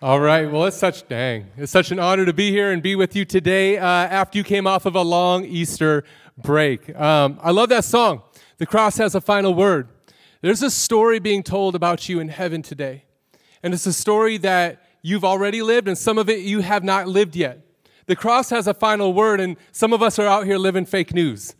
All right. Well, it's such dang. It's such an honor to be here and be with you today uh, after you came off of a long Easter break. Um, I love that song. The cross has a final word. There's a story being told about you in heaven today, and it's a story that you've already lived, and some of it you have not lived yet. The cross has a final word, and some of us are out here living fake news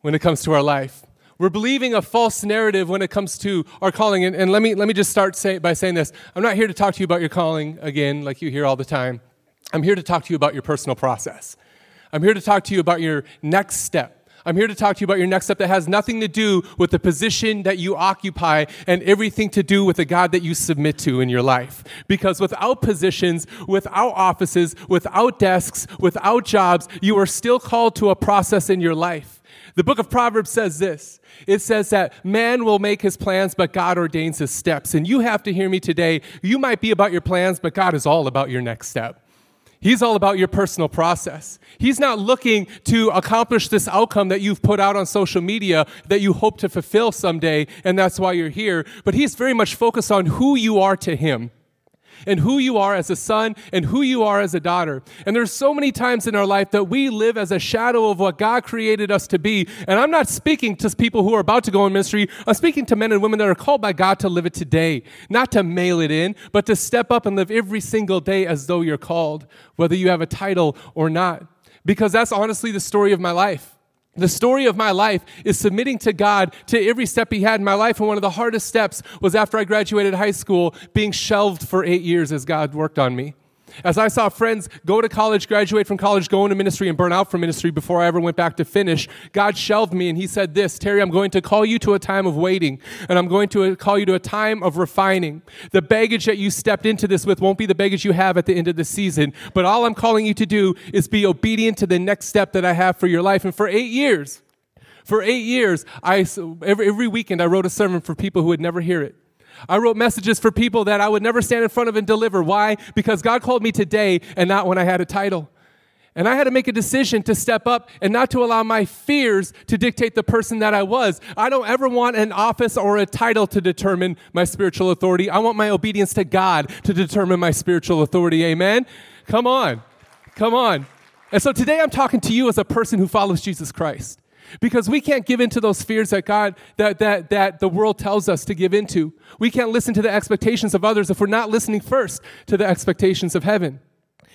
when it comes to our life. We're believing a false narrative when it comes to our calling. And, and let, me, let me just start say, by saying this I'm not here to talk to you about your calling again, like you hear all the time. I'm here to talk to you about your personal process. I'm here to talk to you about your next step. I'm here to talk to you about your next step that has nothing to do with the position that you occupy and everything to do with the God that you submit to in your life. Because without positions, without offices, without desks, without jobs, you are still called to a process in your life. The book of Proverbs says this it says that man will make his plans, but God ordains his steps. And you have to hear me today. You might be about your plans, but God is all about your next step. He's all about your personal process. He's not looking to accomplish this outcome that you've put out on social media that you hope to fulfill someday, and that's why you're here. But he's very much focused on who you are to him and who you are as a son and who you are as a daughter. And there's so many times in our life that we live as a shadow of what God created us to be. And I'm not speaking to people who are about to go in ministry. I'm speaking to men and women that are called by God to live it today, not to mail it in, but to step up and live every single day as though you're called, whether you have a title or not. Because that's honestly the story of my life. The story of my life is submitting to God to every step He had in my life. And one of the hardest steps was after I graduated high school, being shelved for eight years as God worked on me. As I saw friends go to college, graduate from college, go into ministry, and burn out from ministry before I ever went back to finish, God shelved me and He said, This, Terry, I'm going to call you to a time of waiting, and I'm going to call you to a time of refining. The baggage that you stepped into this with won't be the baggage you have at the end of the season, but all I'm calling you to do is be obedient to the next step that I have for your life. And for eight years, for eight years, I, every, every weekend I wrote a sermon for people who would never hear it. I wrote messages for people that I would never stand in front of and deliver. Why? Because God called me today and not when I had a title. And I had to make a decision to step up and not to allow my fears to dictate the person that I was. I don't ever want an office or a title to determine my spiritual authority. I want my obedience to God to determine my spiritual authority. Amen? Come on. Come on. And so today I'm talking to you as a person who follows Jesus Christ. Because we can't give into those fears that God, that, that, that the world tells us to give into. We can't listen to the expectations of others if we're not listening first to the expectations of heaven.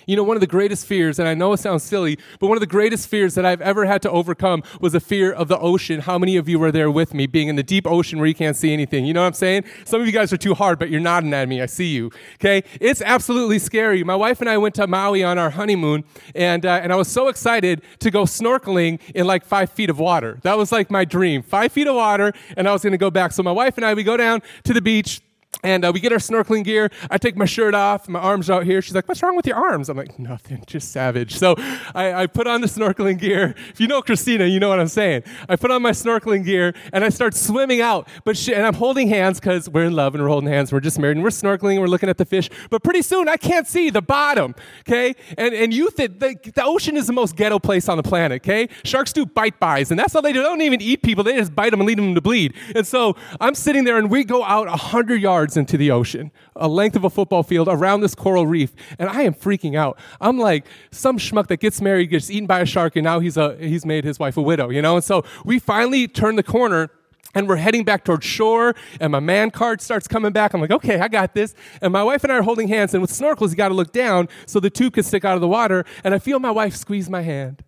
You know, one of the greatest fears, and I know it sounds silly, but one of the greatest fears that I've ever had to overcome was the fear of the ocean. How many of you were there with me, being in the deep ocean where you can't see anything? You know what I'm saying? Some of you guys are too hard, but you're nodding at me. I see you. Okay? It's absolutely scary. My wife and I went to Maui on our honeymoon, and, uh, and I was so excited to go snorkeling in like five feet of water. That was like my dream. Five feet of water, and I was going to go back. So my wife and I, we go down to the beach and uh, we get our snorkeling gear. I take my shirt off, my arms out here. She's like, What's wrong with your arms? I'm like, Nothing, just savage. So I, I, put on the snorkeling gear. If you know Christina, you know what I'm saying. I put on my snorkeling gear and I start swimming out. But she, And I'm holding hands because we're in love and we're holding hands. We're just married and we're snorkeling and we're looking at the fish. But pretty soon I can't see the bottom, okay? And, and you think the, the ocean is the most ghetto place on the planet, okay? Sharks do bite buys, and that's all they do. They don't even eat people, they just bite them and lead them to bleed. And so I'm sitting there and we go out 100 yards yards into the ocean, a length of a football field around this coral reef, and I am freaking out. I'm like some schmuck that gets married, gets eaten by a shark, and now he's a he's made his wife a widow, you know. And so we finally turn the corner. And we're heading back towards shore, and my man card starts coming back. I'm like, okay, I got this. And my wife and I are holding hands, and with snorkels, you got to look down so the tube can stick out of the water. And I feel my wife squeeze my hand.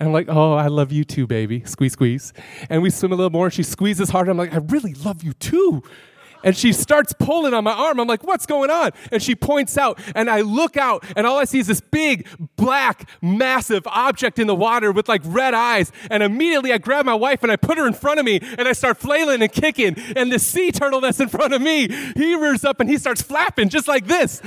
And I'm like, oh, I love you too, baby. Squeeze, squeeze. And we swim a little more, and she squeezes harder. I'm like, I really love you too and she starts pulling on my arm. I'm like, what's going on? And she points out, and I look out, and all I see is this big, black, massive object in the water with like red eyes. And immediately I grab my wife and I put her in front of me, and I start flailing and kicking. And the sea turtle that's in front of me, he rears up and he starts flapping just like this.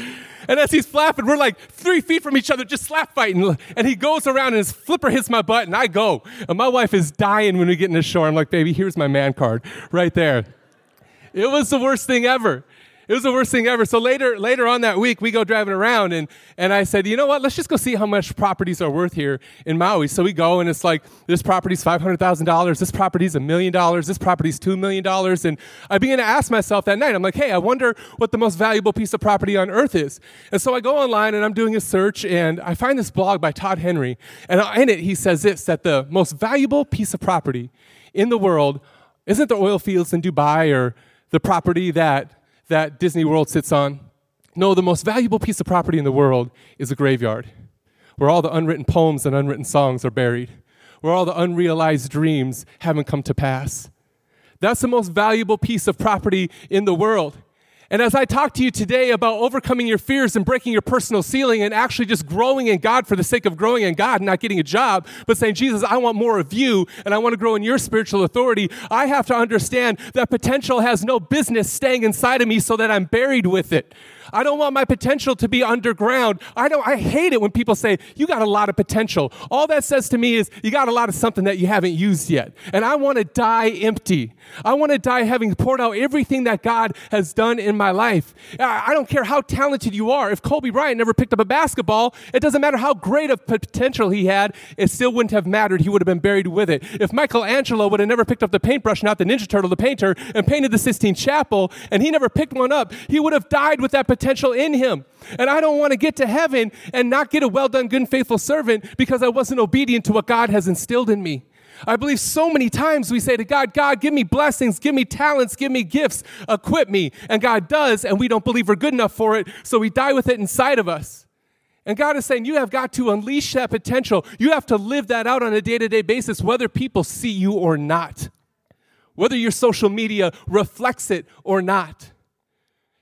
And as he's flapping, we're like three feet from each other, just slap fighting. And he goes around and his flipper hits my butt, and I go. And my wife is dying when we get in the shore. I'm like, baby, here's my man card right there. It was the worst thing ever. It was the worst thing ever. So later, later on that week, we go driving around, and, and I said, you know what? Let's just go see how much properties are worth here in Maui. So we go, and it's like this property's five hundred thousand dollars. This property's a million dollars. This property's two million dollars. And I began to ask myself that night, I'm like, hey, I wonder what the most valuable piece of property on earth is. And so I go online and I'm doing a search, and I find this blog by Todd Henry, and in it he says this: that the most valuable piece of property in the world isn't the oil fields in Dubai or the property that that Disney World sits on. No, the most valuable piece of property in the world is a graveyard where all the unwritten poems and unwritten songs are buried, where all the unrealized dreams haven't come to pass. That's the most valuable piece of property in the world. And as I talk to you today about overcoming your fears and breaking your personal ceiling and actually just growing in God for the sake of growing in God and not getting a job, but saying, Jesus, I want more of you and I want to grow in your spiritual authority, I have to understand that potential has no business staying inside of me so that I'm buried with it. I don't want my potential to be underground. I don't I hate it when people say you got a lot of potential. All that says to me is you got a lot of something that you haven't used yet. And I want to die empty. I want to die having poured out everything that God has done in my life. I don't care how talented you are. If Kobe Bryant never picked up a basketball, it doesn't matter how great of potential he had, it still wouldn't have mattered. He would have been buried with it. If Michelangelo would have never picked up the paintbrush, not the Ninja Turtle, the painter, and painted the Sistine Chapel, and he never picked one up, he would have died with that potential in him. And I don't want to get to heaven and not get a well done, good and faithful servant because I wasn't obedient to what God has instilled in me. I believe so many times we say to God, God, give me blessings, give me talents, give me gifts, equip me. And God does, and we don't believe we're good enough for it, so we die with it inside of us. And God is saying, you have got to unleash that potential. You have to live that out on a day to day basis, whether people see you or not, whether your social media reflects it or not.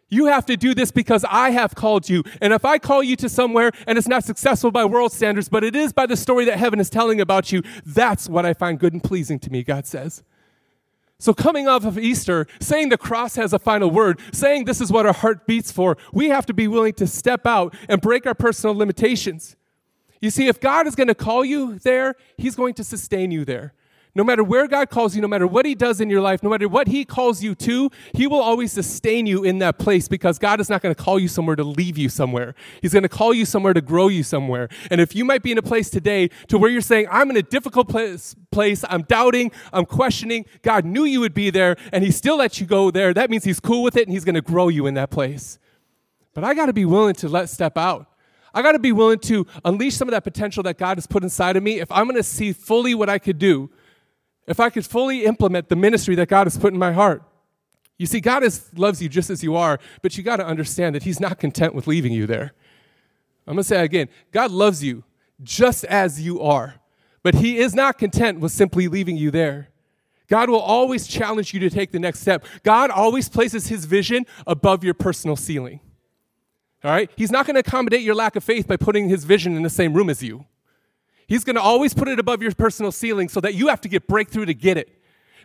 You have to do this because I have called you. And if I call you to somewhere and it's not successful by world standards, but it is by the story that heaven is telling about you, that's what I find good and pleasing to me, God says. So, coming off of Easter, saying the cross has a final word, saying this is what our heart beats for, we have to be willing to step out and break our personal limitations. You see, if God is going to call you there, He's going to sustain you there. No matter where God calls you, no matter what He does in your life, no matter what He calls you to, He will always sustain you in that place because God is not going to call you somewhere to leave you somewhere. He's going to call you somewhere to grow you somewhere. And if you might be in a place today to where you're saying, I'm in a difficult place, place I'm doubting, I'm questioning, God knew you would be there and He still lets you go there, that means He's cool with it and He's going to grow you in that place. But I got to be willing to let step out. I got to be willing to unleash some of that potential that God has put inside of me if I'm going to see fully what I could do if I could fully implement the ministry that God has put in my heart. You see, God is, loves you just as you are, but you got to understand that He's not content with leaving you there. I'm going to say again God loves you just as you are, but He is not content with simply leaving you there. God will always challenge you to take the next step. God always places His vision above your personal ceiling. All right? He's not going to accommodate your lack of faith by putting His vision in the same room as you. He's going to always put it above your personal ceiling so that you have to get breakthrough to get it.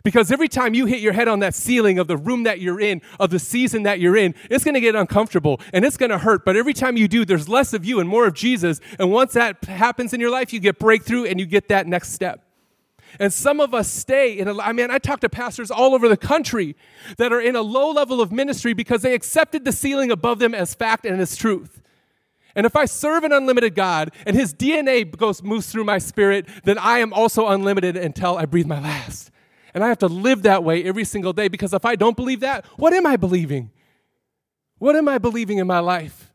Because every time you hit your head on that ceiling of the room that you're in, of the season that you're in, it's going to get uncomfortable and it's going to hurt. But every time you do, there's less of you and more of Jesus. And once that happens in your life, you get breakthrough and you get that next step. And some of us stay in a, I mean, I talk to pastors all over the country that are in a low level of ministry because they accepted the ceiling above them as fact and as truth. And if I serve an unlimited God and his DNA goes, moves through my spirit, then I am also unlimited until I breathe my last. And I have to live that way every single day because if I don't believe that, what am I believing? What am I believing in my life?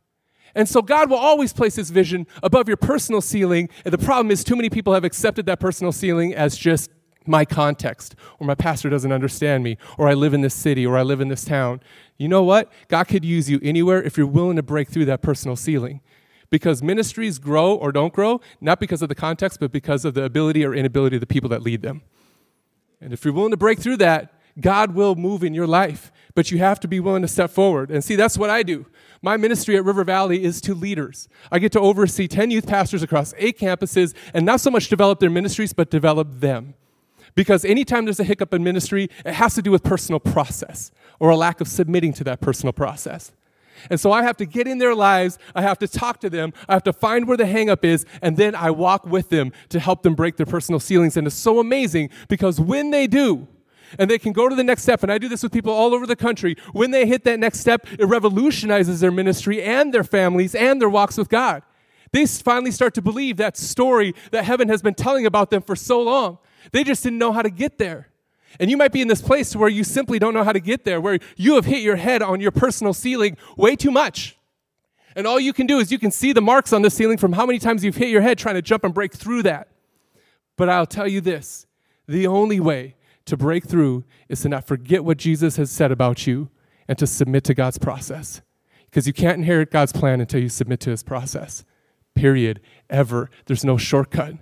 And so God will always place his vision above your personal ceiling. And the problem is, too many people have accepted that personal ceiling as just my context, or my pastor doesn't understand me, or I live in this city, or I live in this town. You know what? God could use you anywhere if you're willing to break through that personal ceiling. Because ministries grow or don't grow, not because of the context, but because of the ability or inability of the people that lead them. And if you're willing to break through that, God will move in your life, but you have to be willing to step forward. And see, that's what I do. My ministry at River Valley is to leaders. I get to oversee 10 youth pastors across eight campuses and not so much develop their ministries, but develop them. Because anytime there's a hiccup in ministry, it has to do with personal process or a lack of submitting to that personal process. And so I have to get in their lives, I have to talk to them, I have to find where the hangup is, and then I walk with them to help them break their personal ceilings. And it's so amazing because when they do, and they can go to the next step. And I do this with people all over the country. When they hit that next step, it revolutionizes their ministry and their families and their walks with God. They finally start to believe that story that heaven has been telling about them for so long. They just didn't know how to get there. And you might be in this place where you simply don't know how to get there, where you have hit your head on your personal ceiling way too much. And all you can do is you can see the marks on the ceiling from how many times you've hit your head trying to jump and break through that. But I'll tell you this the only way to break through is to not forget what Jesus has said about you and to submit to God's process. Because you can't inherit God's plan until you submit to his process. Period. Ever. There's no shortcut.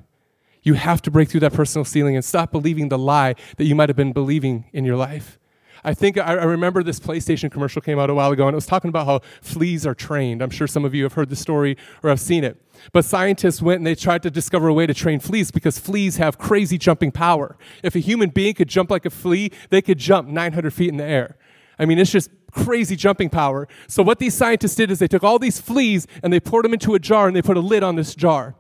You have to break through that personal ceiling and stop believing the lie that you might have been believing in your life. I think I, remember this PlayStation commercial came out a while ago, and it was talking about how fleas are trained. I'm sure some of you have heard the story or have seen it. But scientists went and they tried to discover a way to train fleas because fleas have crazy jumping power. If a human being could jump like a flea, they could jump 900 feet in the air. I mean, it's just crazy jumping power. So, what these scientists did is they took all these fleas and they poured them into a jar and they put a lid on this jar.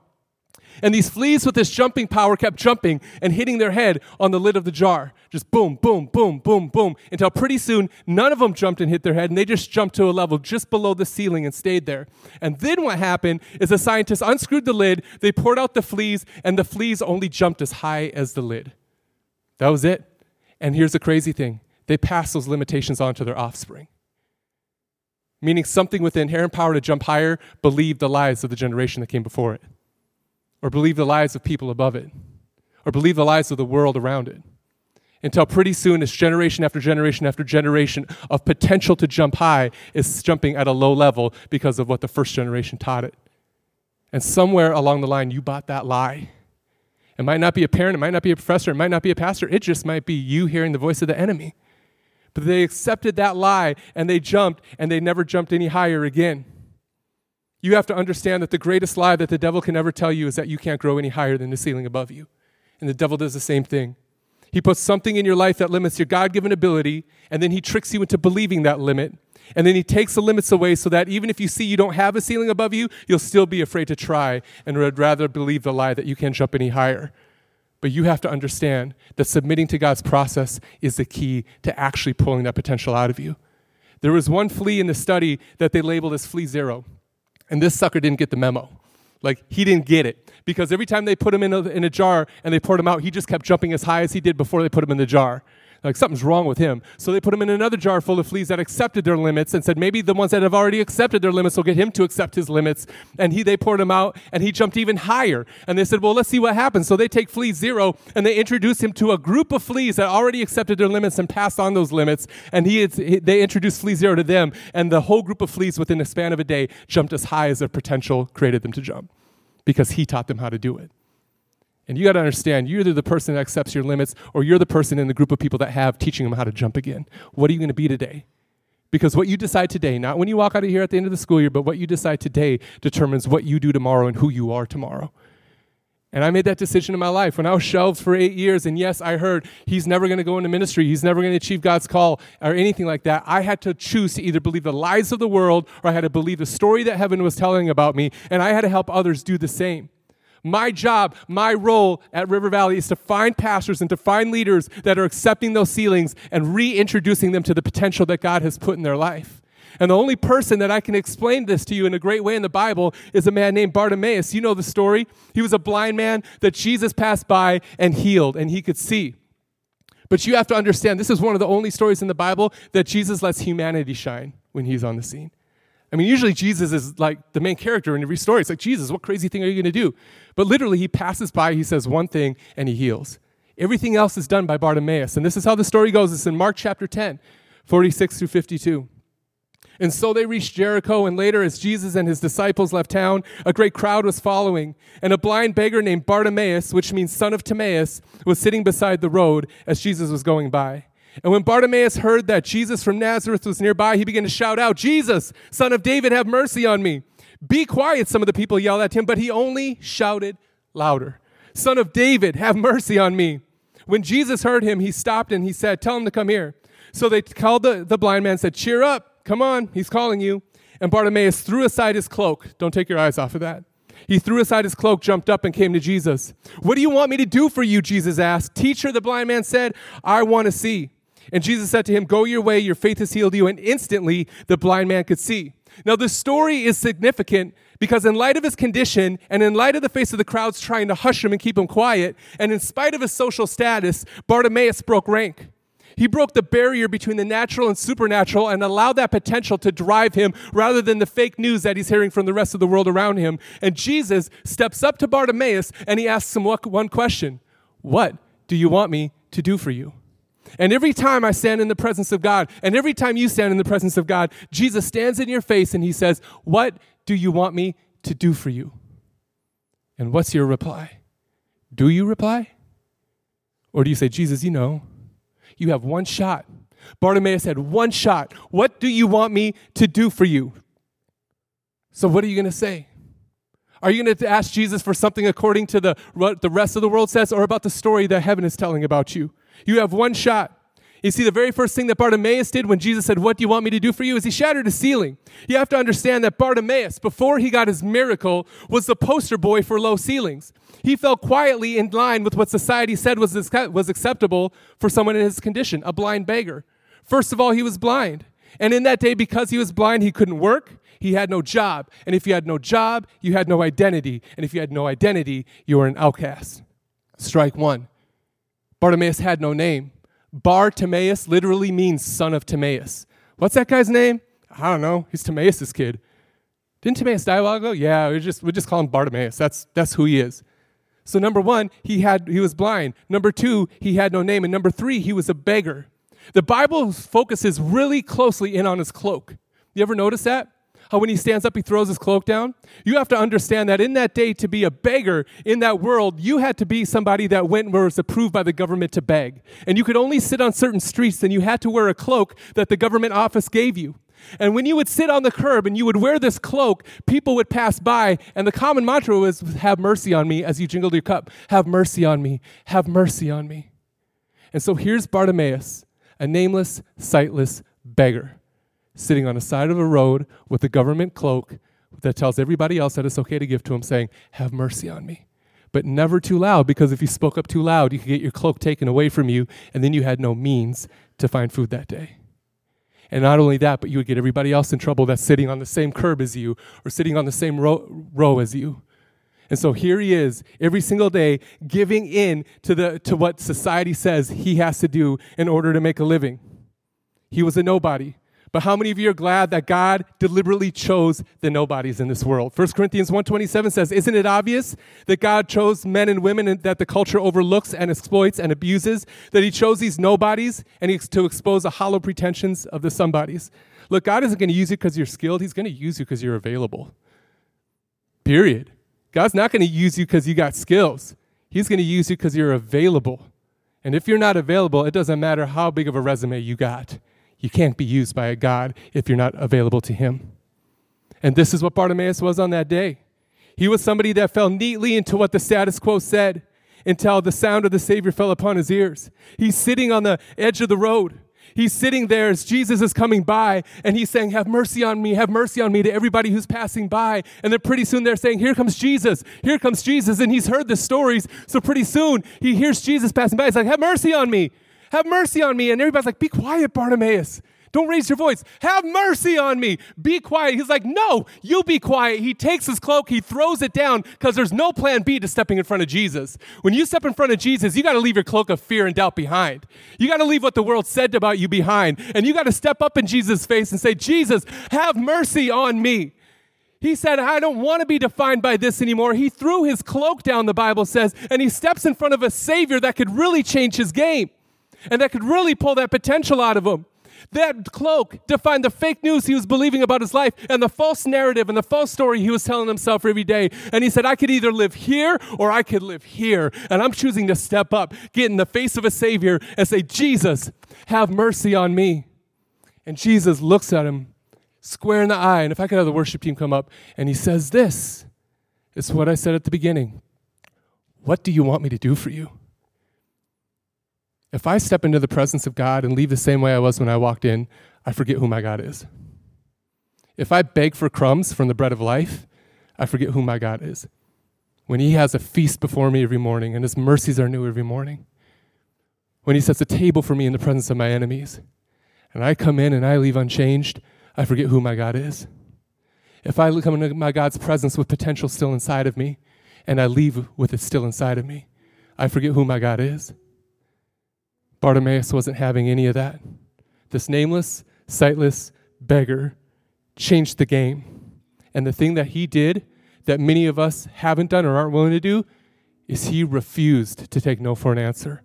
And these fleas with this jumping power kept jumping and hitting their head on the lid of the jar. Just boom, boom, boom, boom, boom, until pretty soon none of them jumped and hit their head, and they just jumped to a level just below the ceiling and stayed there. And then what happened is the scientists unscrewed the lid, they poured out the fleas, and the fleas only jumped as high as the lid. That was it. And here's the crazy thing they passed those limitations on to their offspring. Meaning something with inherent power to jump higher believed the lies of the generation that came before it or believe the lies of people above it, or believe the lies of the world around it. Until pretty soon, it's generation after generation after generation of potential to jump high is jumping at a low level because of what the first generation taught it. And somewhere along the line, you bought that lie. It might not be a parent, it might not be a professor, it might not be a pastor, it just might be you hearing the voice of the enemy. But they accepted that lie and they jumped and they never jumped any higher again you have to understand that the greatest lie that the devil can ever tell you is that you can't grow any higher than the ceiling above you. And the devil does the same thing. He puts something in your life that limits your God given ability, and then he tricks you into believing that limit. And then he takes the limits away so that even if you see you don't have a ceiling above you, you'll still be afraid to try and would rather believe the lie that you can't jump any higher. But you have to understand that submitting to God's process is the key to actually pulling that potential out of you. There was one flea in the study that they labeled as flea zero. And this sucker didn't get the memo. Like, he didn't get it. Because every time they put him in a, in a jar and they poured him out, he just kept jumping as high as he did before they put him in the jar. Like, something's wrong with him. So they put him in another jar full of fleas that accepted their limits and said maybe the ones that have already accepted their limits will get him to accept his limits. And he, they poured him out and he jumped even higher. And they said, well, let's see what happens. So they take flea zero and they introduce him to a group of fleas that already accepted their limits and passed on those limits. And he, they introduced flea zero to them. And the whole group of fleas within the span of a day jumped as high as their potential created them to jump because he taught them how to do it. And you got to understand, you're either the person that accepts your limits or you're the person in the group of people that have teaching them how to jump again. What are you going to be today? Because what you decide today, not when you walk out of here at the end of the school year, but what you decide today determines what you do tomorrow and who you are tomorrow. And I made that decision in my life when I was shelved for eight years. And yes, I heard he's never going to go into ministry. He's never going to achieve God's call or anything like that. I had to choose to either believe the lies of the world or I had to believe the story that heaven was telling about me. And I had to help others do the same. My job, my role at River Valley is to find pastors and to find leaders that are accepting those ceilings and reintroducing them to the potential that God has put in their life. And the only person that I can explain this to you in a great way in the Bible is a man named Bartimaeus. You know the story. He was a blind man that Jesus passed by and healed, and he could see. But you have to understand, this is one of the only stories in the Bible that Jesus lets humanity shine when he's on the scene. I mean, usually Jesus is like the main character in every story. It's like, Jesus, what crazy thing are you going to do? But literally, he passes by, he says one thing, and he heals. Everything else is done by Bartimaeus. And this is how the story goes. It's in Mark chapter 10, 46 through 52. And so they reached Jericho, and later, as Jesus and his disciples left town, a great crowd was following. And a blind beggar named Bartimaeus, which means son of Timaeus, was sitting beside the road as Jesus was going by. And when Bartimaeus heard that Jesus from Nazareth was nearby, he began to shout out, Jesus, son of David, have mercy on me. Be quiet, some of the people yelled at him, but he only shouted louder, Son of David, have mercy on me. When Jesus heard him, he stopped and he said, Tell him to come here. So they called the, the blind man said, Cheer up, come on, he's calling you. And Bartimaeus threw aside his cloak. Don't take your eyes off of that. He threw aside his cloak, jumped up, and came to Jesus. What do you want me to do for you? Jesus asked. Teacher, the blind man said, I want to see. And Jesus said to him, Go your way, your faith has healed you. And instantly the blind man could see. Now, this story is significant because, in light of his condition and in light of the face of the crowds trying to hush him and keep him quiet, and in spite of his social status, Bartimaeus broke rank. He broke the barrier between the natural and supernatural and allowed that potential to drive him rather than the fake news that he's hearing from the rest of the world around him. And Jesus steps up to Bartimaeus and he asks him one question What do you want me to do for you? And every time I stand in the presence of God, and every time you stand in the presence of God, Jesus stands in your face and he says, What do you want me to do for you? And what's your reply? Do you reply? Or do you say, Jesus, you know, you have one shot. Bartimaeus had one shot. What do you want me to do for you? So, what are you going to say? Are you going to ask Jesus for something according to the, what the rest of the world says or about the story that heaven is telling about you? You have one shot. You see, the very first thing that Bartimaeus did when Jesus said, What do you want me to do for you? is he shattered a ceiling. You have to understand that Bartimaeus, before he got his miracle, was the poster boy for low ceilings. He fell quietly in line with what society said was, was acceptable for someone in his condition, a blind beggar. First of all, he was blind. And in that day, because he was blind, he couldn't work. He had no job. And if you had no job, you had no identity. And if you had no identity, you were an outcast. Strike one. Bartimaeus had no name. Bar Timaeus literally means son of Timaeus. What's that guy's name? I don't know. He's Timaeus' kid. Didn't Timaeus die a while ago? Yeah, we just we just call him Bartimaeus. That's that's who he is. So number one, he had he was blind. Number two, he had no name. And number three, he was a beggar. The Bible focuses really closely in on his cloak. You ever notice that? How when he stands up, he throws his cloak down? You have to understand that in that day, to be a beggar in that world, you had to be somebody that went where was approved by the government to beg. And you could only sit on certain streets, and you had to wear a cloak that the government office gave you. And when you would sit on the curb and you would wear this cloak, people would pass by, and the common mantra was, Have mercy on me, as you jingled your cup. Have mercy on me. Have mercy on me. And so here's Bartimaeus, a nameless, sightless beggar sitting on the side of a road with a government cloak that tells everybody else that it's okay to give to him, saying, Have mercy on me. But never too loud, because if you spoke up too loud, you could get your cloak taken away from you, and then you had no means to find food that day. And not only that, but you would get everybody else in trouble that's sitting on the same curb as you or sitting on the same row, row as you. And so here he is every single day giving in to, the, to what society says he has to do in order to make a living. He was a nobody. But how many of you are glad that God deliberately chose the nobodies in this world? 1 Corinthians 1:27 says, "Isn't it obvious that God chose men and women that the culture overlooks and exploits and abuses? That he chose these nobodies and to expose the hollow pretensions of the somebodies?" Look, God isn't going to use you because you're skilled. He's going to use you because you're available. Period. God's not going to use you because you got skills. He's going to use you because you're available. And if you're not available, it doesn't matter how big of a resume you got. You can't be used by a God if you're not available to Him. And this is what Bartimaeus was on that day. He was somebody that fell neatly into what the status quo said until the sound of the Savior fell upon his ears. He's sitting on the edge of the road. He's sitting there as Jesus is coming by and he's saying, Have mercy on me, have mercy on me to everybody who's passing by. And then pretty soon they're saying, Here comes Jesus, here comes Jesus. And he's heard the stories. So pretty soon he hears Jesus passing by. He's like, Have mercy on me. Have mercy on me. And everybody's like, Be quiet, Bartimaeus. Don't raise your voice. Have mercy on me. Be quiet. He's like, No, you be quiet. He takes his cloak, he throws it down because there's no plan B to stepping in front of Jesus. When you step in front of Jesus, you got to leave your cloak of fear and doubt behind. You got to leave what the world said about you behind. And you got to step up in Jesus' face and say, Jesus, have mercy on me. He said, I don't want to be defined by this anymore. He threw his cloak down, the Bible says, and he steps in front of a Savior that could really change his game and that could really pull that potential out of him. That cloak defined the fake news he was believing about his life and the false narrative and the false story he was telling himself every day. And he said, I could either live here or I could live here. And I'm choosing to step up, get in the face of a Savior, and say, Jesus, have mercy on me. And Jesus looks at him square in the eye. And if I could have the worship team come up, and he says, This is what I said at the beginning. What do you want me to do for you? If I step into the presence of God and leave the same way I was when I walked in, I forget who my God is. If I beg for crumbs from the bread of life, I forget who my God is. When He has a feast before me every morning and His mercies are new every morning. When He sets a table for me in the presence of my enemies and I come in and I leave unchanged, I forget who my God is. If I come into my God's presence with potential still inside of me and I leave with it still inside of me, I forget who my God is. Bartimaeus wasn't having any of that. This nameless, sightless beggar changed the game. And the thing that he did that many of us haven't done or aren't willing to do is he refused to take no for an answer.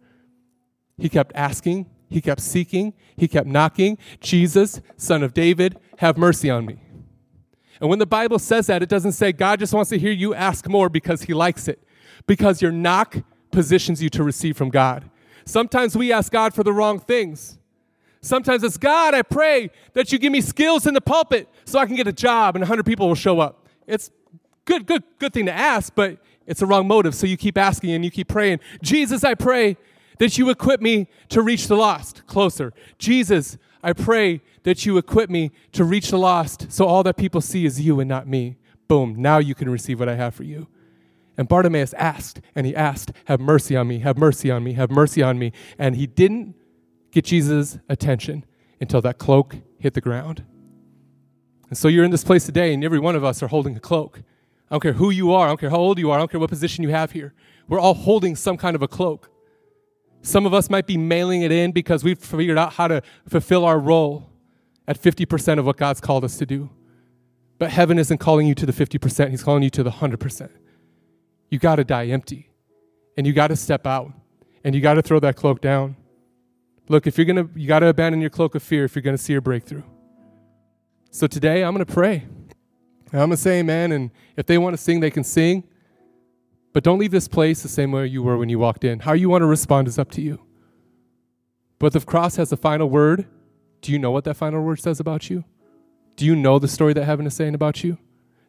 He kept asking, he kept seeking, he kept knocking. Jesus, son of David, have mercy on me. And when the Bible says that, it doesn't say God just wants to hear you ask more because he likes it, because your knock positions you to receive from God. Sometimes we ask God for the wrong things. Sometimes it's God, I pray that you give me skills in the pulpit so I can get a job and 100 people will show up. It's good, good, good thing to ask, but it's a wrong motive. So you keep asking and you keep praying. Jesus, I pray that you equip me to reach the lost closer. Jesus, I pray that you equip me to reach the lost so all that people see is you and not me. Boom, now you can receive what I have for you. And Bartimaeus asked, and he asked, Have mercy on me, have mercy on me, have mercy on me. And he didn't get Jesus' attention until that cloak hit the ground. And so you're in this place today, and every one of us are holding a cloak. I don't care who you are, I don't care how old you are, I don't care what position you have here. We're all holding some kind of a cloak. Some of us might be mailing it in because we've figured out how to fulfill our role at 50% of what God's called us to do. But heaven isn't calling you to the 50%, He's calling you to the 100% you got to die empty and you got to step out and you got to throw that cloak down. Look, if you're going to, you got to abandon your cloak of fear if you're going to see your breakthrough. So today I'm going to pray. And I'm going to say amen. And if they want to sing, they can sing. But don't leave this place the same way you were when you walked in. How you want to respond is up to you. But the cross has the final word. Do you know what that final word says about you? Do you know the story that heaven is saying about you?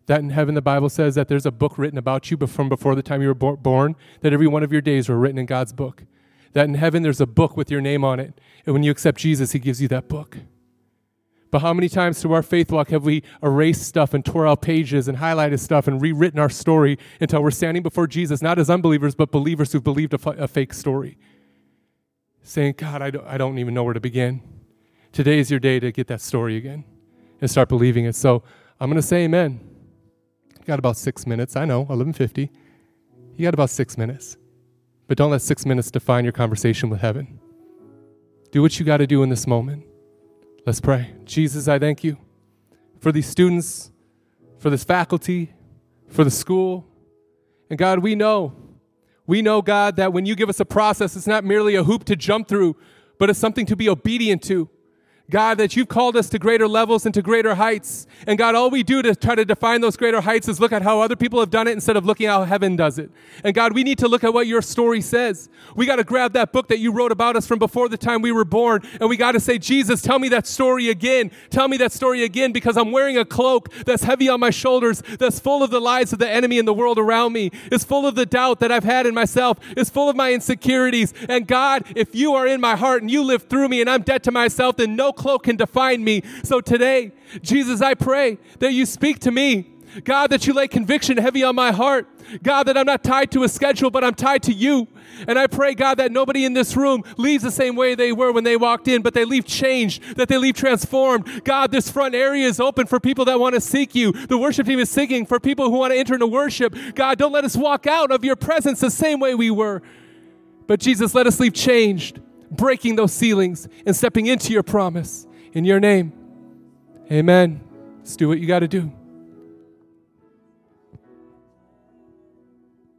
That in heaven the Bible says that there's a book written about you from before the time you were born, that every one of your days were written in God's book. That in heaven there's a book with your name on it. And when you accept Jesus, He gives you that book. But how many times through our faith walk have we erased stuff and tore out pages and highlighted stuff and rewritten our story until we're standing before Jesus, not as unbelievers, but believers who've believed a, f- a fake story? Saying, God, I don't, I don't even know where to begin. Today is your day to get that story again and start believing it. So I'm going to say amen got about six minutes. I know, 1150. You got about six minutes. But don't let six minutes define your conversation with heaven. Do what you got to do in this moment. Let's pray. Jesus, I thank you for these students, for this faculty, for the school. And God, we know, we know, God, that when you give us a process, it's not merely a hoop to jump through, but it's something to be obedient to. God, that you've called us to greater levels and to greater heights. And God, all we do to try to define those greater heights is look at how other people have done it instead of looking how heaven does it. And God, we need to look at what your story says. We got to grab that book that you wrote about us from before the time we were born. And we got to say, Jesus, tell me that story again. Tell me that story again because I'm wearing a cloak that's heavy on my shoulders, that's full of the lies of the enemy and the world around me, is full of the doubt that I've had in myself, is full of my insecurities. And God, if you are in my heart and you live through me and I'm dead to myself, then no cloak can define me. So today, Jesus, I pray that you speak to me. God, that you lay conviction heavy on my heart. God, that I'm not tied to a schedule, but I'm tied to you. And I pray, God, that nobody in this room leaves the same way they were when they walked in, but they leave changed, that they leave transformed. God, this front area is open for people that want to seek you. The worship team is singing for people who want to enter into worship. God, don't let us walk out of your presence the same way we were. But Jesus, let us leave changed, breaking those ceilings and stepping into your promise. In your name, amen. Let's do what you got to do.